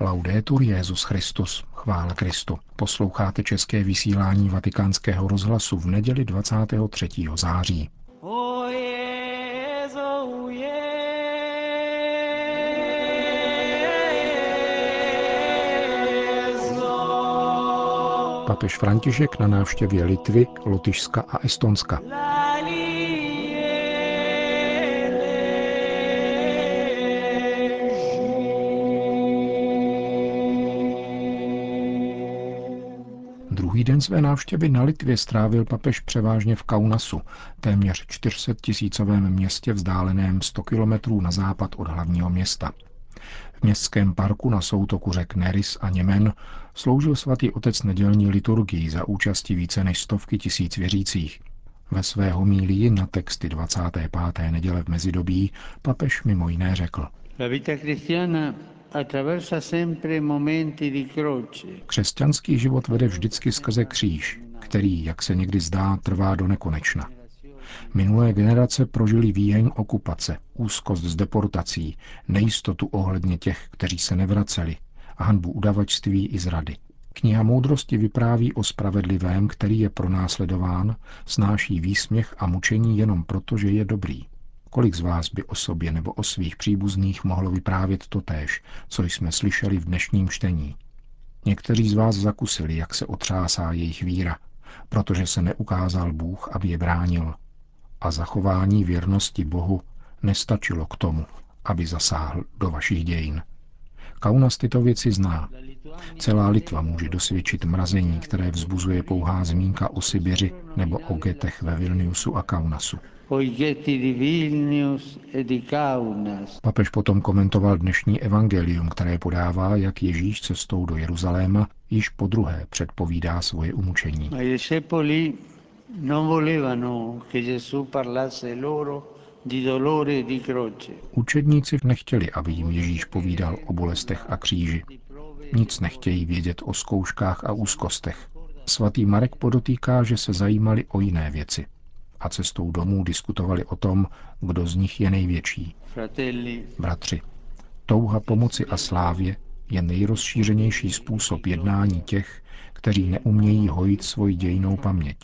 Laudetur Jezus Christus, chvála Kristu. Posloucháte české vysílání Vatikánského rozhlasu v neděli 23. září. Papež František na návštěvě Litvy, Lotyšska a Estonska. Druhý den své návštěvy na Litvě strávil papež převážně v Kaunasu, téměř 400 tisícovém městě vzdáleném 100 kilometrů na západ od hlavního města. V městském parku na soutoku řek Neris a Němen sloužil svatý otec nedělní liturgii za účasti více než stovky tisíc věřících. Ve své homílii na texty 25. neděle v mezidobí papež mimo jiné řekl. Křesťanský život vede vždycky skrze kříž, který, jak se někdy zdá, trvá do nekonečna. Minulé generace prožili výheň okupace, úzkost z deportací, nejistotu ohledně těch, kteří se nevraceli, a hanbu udavačství i zrady. Kniha moudrosti vypráví o spravedlivém, který je pronásledován, snáší výsměch a mučení jenom proto, že je dobrý. Kolik z vás by o sobě nebo o svých příbuzných mohlo vyprávět totéž, co jsme slyšeli v dnešním čtení? Někteří z vás zakusili, jak se otřásá jejich víra, protože se neukázal Bůh, aby je bránil. A zachování věrnosti Bohu nestačilo k tomu, aby zasáhl do vašich dějin. Kaunas tyto věci zná. Celá Litva může dosvědčit mrazení, které vzbuzuje pouhá zmínka o Sibiři nebo o getech ve Vilniusu a Kaunasu. E Papež potom komentoval dnešní evangelium, které podává, jak Ježíš cestou do Jeruzaléma již po druhé předpovídá svoje umučení. Učedníci nechtěli, aby jim Ježíš povídal o bolestech a kříži. Nic nechtějí vědět o zkouškách a úzkostech. Svatý Marek podotýká, že se zajímali o jiné věci a cestou domů diskutovali o tom, kdo z nich je největší. Bratři, touha pomoci a slávě je nejrozšířenější způsob jednání těch, kteří neumějí hojit svoji dějnou paměť.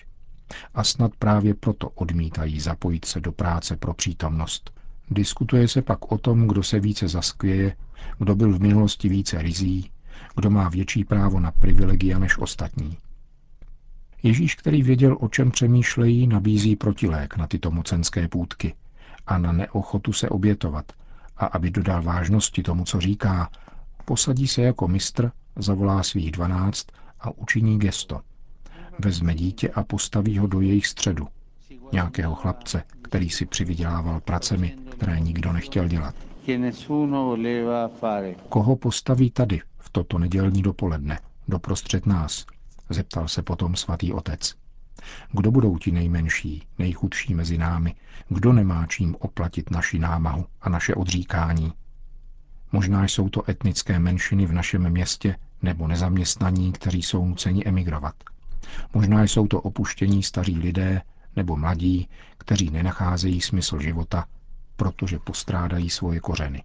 A snad právě proto odmítají zapojit se do práce pro přítomnost. Diskutuje se pak o tom, kdo se více zaskvěje, kdo byl v minulosti více rizí, kdo má větší právo na privilegia než ostatní. Ježíš, který věděl, o čem přemýšlejí, nabízí protilék na tyto mocenské půdky a na neochotu se obětovat. A aby dodal vážnosti tomu, co říká, posadí se jako mistr, zavolá svých dvanáct a učiní gesto. Vezme dítě a postaví ho do jejich středu. Nějakého chlapce, který si přivydělával pracemi, které nikdo nechtěl dělat. Koho postaví tady, v toto nedělní dopoledne, doprostřed nás, zeptal se potom svatý otec. Kdo budou ti nejmenší, nejchudší mezi námi? Kdo nemá čím oplatit naši námahu a naše odříkání? Možná jsou to etnické menšiny v našem městě nebo nezaměstnaní, kteří jsou nuceni emigrovat. Možná jsou to opuštění staří lidé nebo mladí, kteří nenacházejí smysl života protože postrádají svoje kořeny.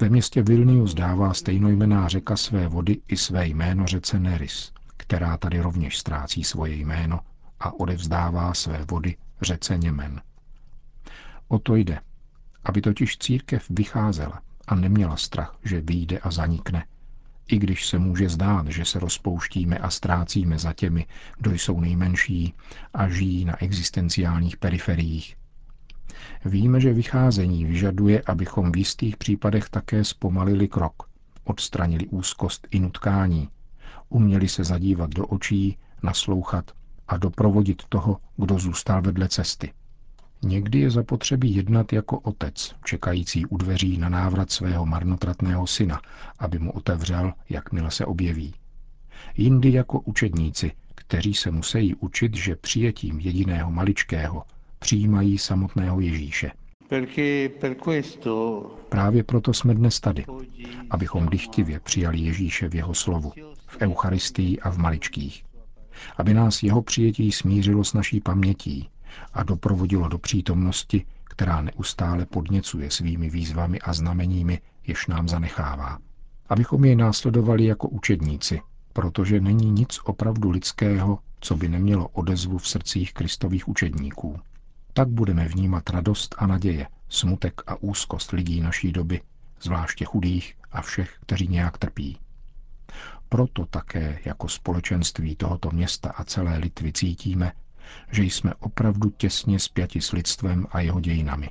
Ve městě Vilnius dává stejnojmená řeka své vody i své jméno řece Neris, která tady rovněž ztrácí svoje jméno a odevzdává své vody řece Němen. O to jde, aby totiž církev vycházela a neměla strach, že vyjde a zanikne, i když se může zdát, že se rozpouštíme a ztrácíme za těmi, kdo jsou nejmenší a žijí na existenciálních periferiích, Víme, že vycházení vyžaduje, abychom v jistých případech také zpomalili krok, odstranili úzkost i nutkání, uměli se zadívat do očí, naslouchat a doprovodit toho, kdo zůstal vedle cesty. Někdy je zapotřebí jednat jako otec, čekající u dveří na návrat svého marnotratného syna, aby mu otevřel, jakmile se objeví. Jindy jako učedníci, kteří se musí učit, že přijetím jediného maličkého, přijímají samotného Ježíše. Právě proto jsme dnes tady, abychom dychtivě přijali Ježíše v jeho slovu, v Eucharistii a v maličkých. Aby nás jeho přijetí smířilo s naší pamětí a doprovodilo do přítomnosti, která neustále podněcuje svými výzvami a znameními, jež nám zanechává. Abychom jej následovali jako učedníci, protože není nic opravdu lidského, co by nemělo odezvu v srdcích kristových učedníků. Tak budeme vnímat radost a naděje, smutek a úzkost lidí naší doby, zvláště chudých a všech, kteří nějak trpí. Proto také jako společenství tohoto města a celé Litvy cítíme, že jsme opravdu těsně spjati s lidstvem a jeho dějinami.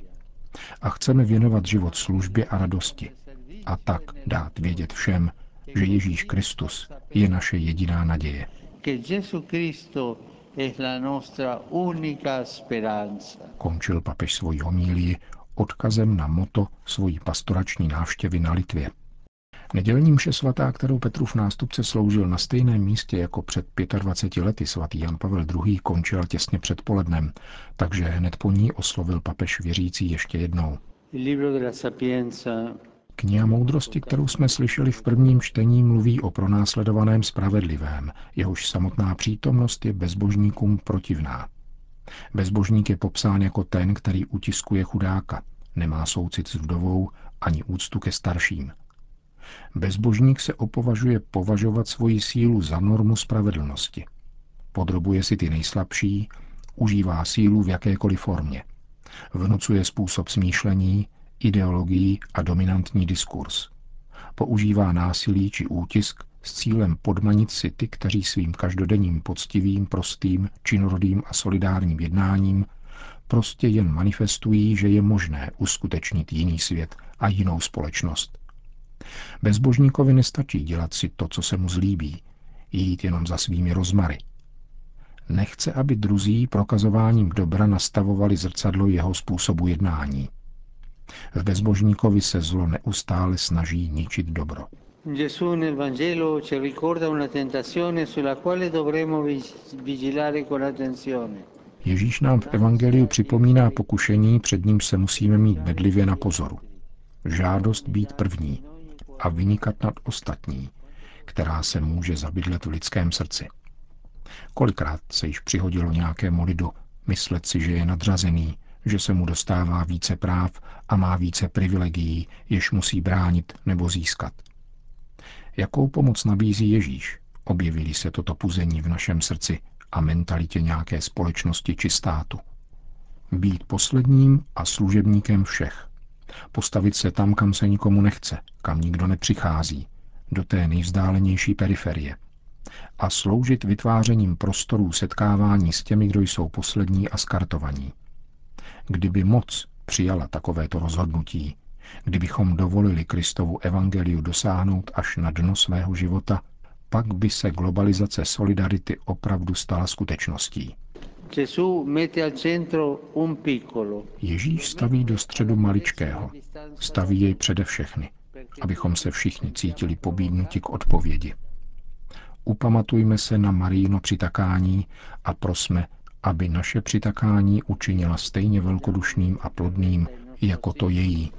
A chceme věnovat život službě a radosti. A tak dát vědět všem, že Ježíš Kristus je naše jediná naděje. Končil papež svoji homílii odkazem na moto svojí pastorační návštěvy na Litvě. Nedělní mše svatá, kterou Petrův nástupce sloužil na stejném místě jako před 25 lety svatý Jan Pavel II. končil těsně před polednem, takže hned po ní oslovil papež věřící ještě jednou. Kniha moudrosti, kterou jsme slyšeli v prvním čtení, mluví o pronásledovaném spravedlivém, jehož samotná přítomnost je bezbožníkům protivná. Bezbožník je popsán jako ten, který utiskuje chudáka, nemá soucit s vdovou ani úctu ke starším. Bezbožník se opovažuje považovat svoji sílu za normu spravedlnosti. Podrobuje si ty nejslabší, užívá sílu v jakékoliv formě. Vnucuje způsob smýšlení, ideologii a dominantní diskurs. Používá násilí či útisk s cílem podmanit si ty, kteří svým každodenním poctivým, prostým, činorodým a solidárním jednáním prostě jen manifestují, že je možné uskutečnit jiný svět a jinou společnost. Bezbožníkovi nestačí dělat si to, co se mu zlíbí, jít jenom za svými rozmary. Nechce, aby druzí prokazováním dobra nastavovali zrcadlo jeho způsobu jednání. V bezbožníkovi se zlo neustále snaží ničit dobro. Gesù nel Vangelo ci ricorda una tentazione sulla quale dovremo vigilare con attenzione. Ježíš nám v Evangeliu připomíná pokušení, před ním se musíme mít bedlivě na pozoru. Žádost být první a vynikat nad ostatní, která se může zabydlet v lidském srdci. Kolikrát se již přihodilo nějakému lidu myslet si, že je nadřazený, že se mu dostává více práv a má více privilegií, jež musí bránit nebo získat. Jakou pomoc nabízí Ježíš? Objevili se toto puzení v našem srdci a mentalitě nějaké společnosti či státu. Být posledním a služebníkem všech. Postavit se tam, kam se nikomu nechce, kam nikdo nepřichází, do té nejvzdálenější periferie. A sloužit vytvářením prostorů setkávání s těmi, kdo jsou poslední a skartovaní. Kdyby moc přijala takovéto rozhodnutí, kdybychom dovolili Kristovu evangeliu dosáhnout až na dno svého života, pak by se globalizace solidarity opravdu stala skutečností. Ježíš staví do středu maličkého. Staví jej přede všechny, abychom se všichni cítili pobídnuti k odpovědi. Upamatujme se na Maríno přitakání a prosme, aby naše přitakání učinila stejně velkodušným a plodným jako to její.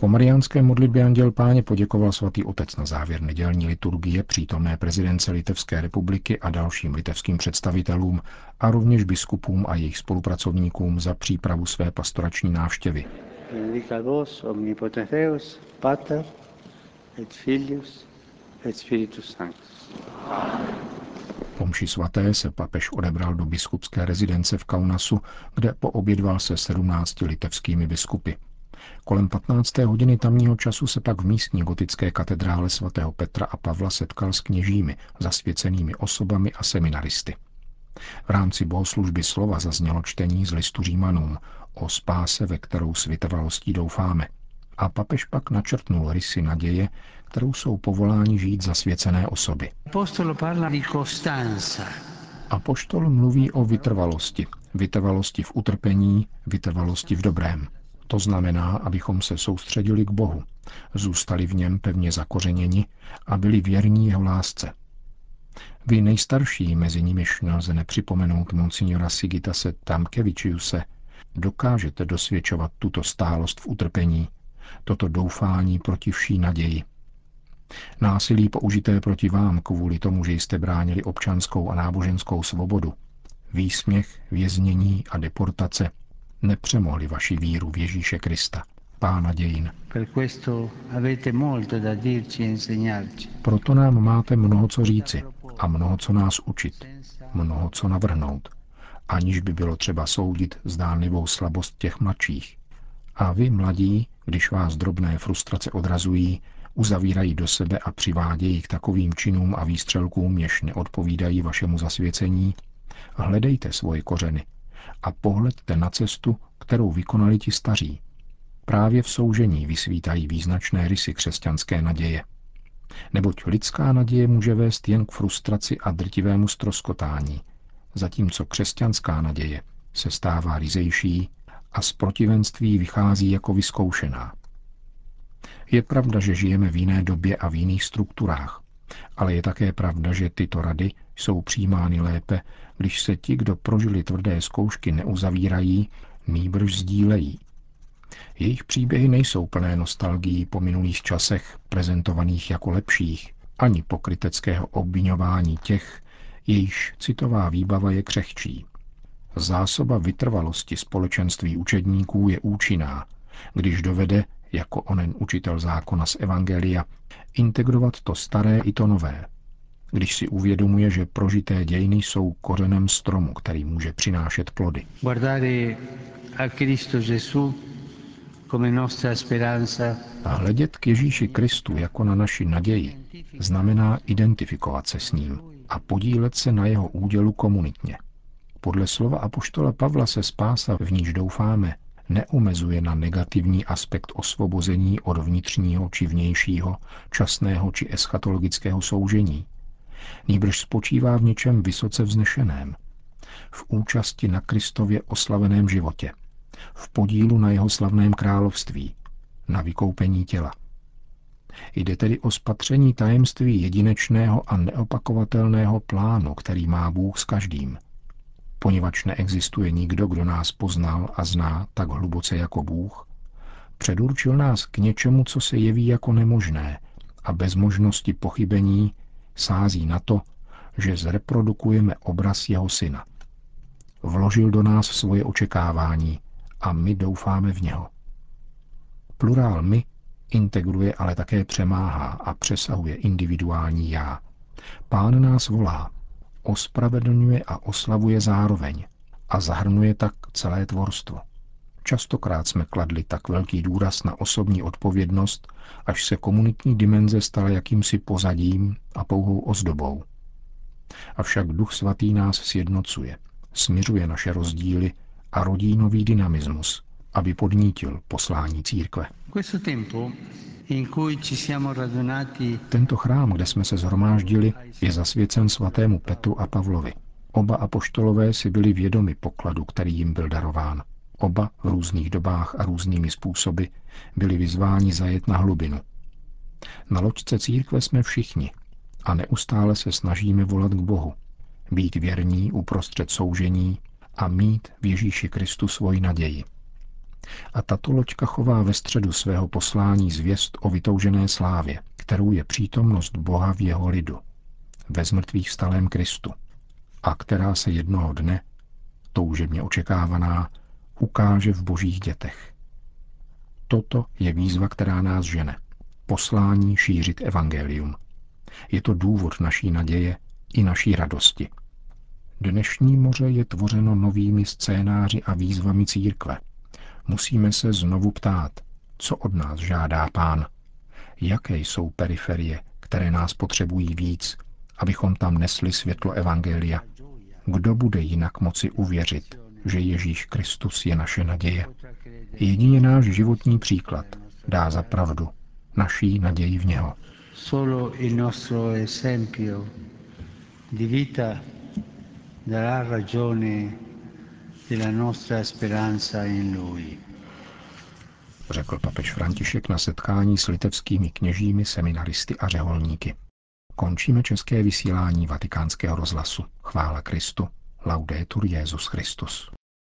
Po mariánské modlitbě Anděl Páně poděkoval svatý otec na závěr nedělní liturgie přítomné prezidence Litevské republiky a dalším litevským představitelům a rovněž biskupům a jejich spolupracovníkům za přípravu své pastorační návštěvy. Pater et Filius et Spiritus Sanctus. Po mši svaté se papež odebral do biskupské rezidence v Kaunasu, kde poobědval se 17 litevskými biskupy. Kolem 15. hodiny tamního času se pak v místní gotické katedrále svatého Petra a Pavla setkal s kněžími, zasvěcenými osobami a seminaristy. V rámci bohoslužby slova zaznělo čtení z listu Římanům o spáse, ve kterou s vytrvalostí doufáme. A papež pak načrtnul rysy naděje, kterou jsou povoláni žít zasvěcené osoby. Apoštol mluví o vytrvalosti. Vytrvalosti v utrpení, vytrvalosti v dobrém. To znamená, abychom se soustředili k Bohu, zůstali v něm pevně zakořeněni a byli věrní jeho lásce. Vy nejstarší, mezi nimiž nelze nepřipomenout monsignora Sigitase Tamkevičiuse, dokážete dosvědčovat tuto stálost v utrpení, toto doufání proti vší naději. Násilí použité proti vám kvůli tomu, že jste bránili občanskou a náboženskou svobodu, výsměch, věznění a deportace, nepřemohli vaši víru v Ježíše Krista, Pána dějin. Proto nám máte mnoho co říci a mnoho co nás učit, mnoho co navrhnout, aniž by bylo třeba soudit zdánlivou slabost těch mladších. A vy, mladí, když vás drobné frustrace odrazují, uzavírají do sebe a přivádějí k takovým činům a výstřelkům, jež neodpovídají vašemu zasvěcení, hledejte svoje kořeny a pohledte na cestu, kterou vykonali ti staří. Právě v soužení vysvítají význačné rysy křesťanské naděje. Neboť lidská naděje může vést jen k frustraci a drtivému stroskotání, zatímco křesťanská naděje se stává rizejší a z protivenství vychází jako vyzkoušená. Je pravda, že žijeme v jiné době a v jiných strukturách, ale je také pravda, že tyto rady jsou přijímány lépe, když se ti, kdo prožili tvrdé zkoušky, neuzavírají, nýbrž sdílejí. Jejich příběhy nejsou plné nostalgií po minulých časech, prezentovaných jako lepších, ani pokryteckého obvinování těch, jejíž citová výbava je křehčí. Zásoba vytrvalosti společenství učedníků je účinná, když dovede, jako onen učitel zákona z Evangelia, integrovat to staré i to nové. Když si uvědomuje, že prožité dějiny jsou kořenem stromu, který může přinášet plody. A hledět k Ježíši Kristu jako na naši naději znamená identifikovat se s ním a podílet se na jeho údělu komunitně. Podle slova apoštola Pavla se spása, v níž doufáme, neomezuje na negativní aspekt osvobození od vnitřního či vnějšího, časného či eschatologického soužení. Nýbrž spočívá v něčem vysoce vznešeném. V účasti na Kristově oslaveném životě. V podílu na jeho slavném království. Na vykoupení těla. Jde tedy o spatření tajemství jedinečného a neopakovatelného plánu, který má Bůh s každým – poněvadž neexistuje nikdo, kdo nás poznal a zná tak hluboce jako Bůh, předurčil nás k něčemu, co se jeví jako nemožné a bez možnosti pochybení sází na to, že zreprodukujeme obraz jeho syna. Vložil do nás svoje očekávání a my doufáme v něho. Plurál my integruje, ale také přemáhá a přesahuje individuální já. Pán nás volá, ospravedlňuje a oslavuje zároveň a zahrnuje tak celé tvorstvo. Častokrát jsme kladli tak velký důraz na osobní odpovědnost, až se komunitní dimenze stala jakýmsi pozadím a pouhou ozdobou. Avšak Duch Svatý nás sjednocuje, směřuje naše rozdíly a rodí nový dynamismus, aby podnítil poslání církve. Tento chrám, kde jsme se zhromáždili, je zasvěcen svatému Petru a Pavlovi. Oba apoštolové si byli vědomi pokladu, který jim byl darován. Oba v různých dobách a různými způsoby byli vyzváni zajet na hlubinu. Na loďce církve jsme všichni a neustále se snažíme volat k Bohu, být věrní uprostřed soužení a mít v Ježíši Kristu svoji naději. A tato loďka chová ve středu svého poslání zvěst o vytoužené slávě, kterou je přítomnost Boha v jeho lidu, ve zmrtvých stalém Kristu, a která se jednoho dne, toužebně očekávaná, ukáže v božích dětech. Toto je výzva, která nás žene. Poslání šířit evangelium. Je to důvod naší naděje i naší radosti. Dnešní moře je tvořeno novými scénáři a výzvami církve, musíme se znovu ptát, co od nás žádá pán. Jaké jsou periferie, které nás potřebují víc, abychom tam nesli světlo Evangelia. Kdo bude jinak moci uvěřit, že Ježíš Kristus je naše naděje? Jedině náš životní příklad dá za pravdu naší naději v něho. Solo il nostro esempio di vita darà ragione Řekl papež František na setkání s litevskými kněžími, seminaristy a řeholníky. Končíme české vysílání vatikánského rozhlasu. Chvála Kristu. Laudetur Jezus Christus.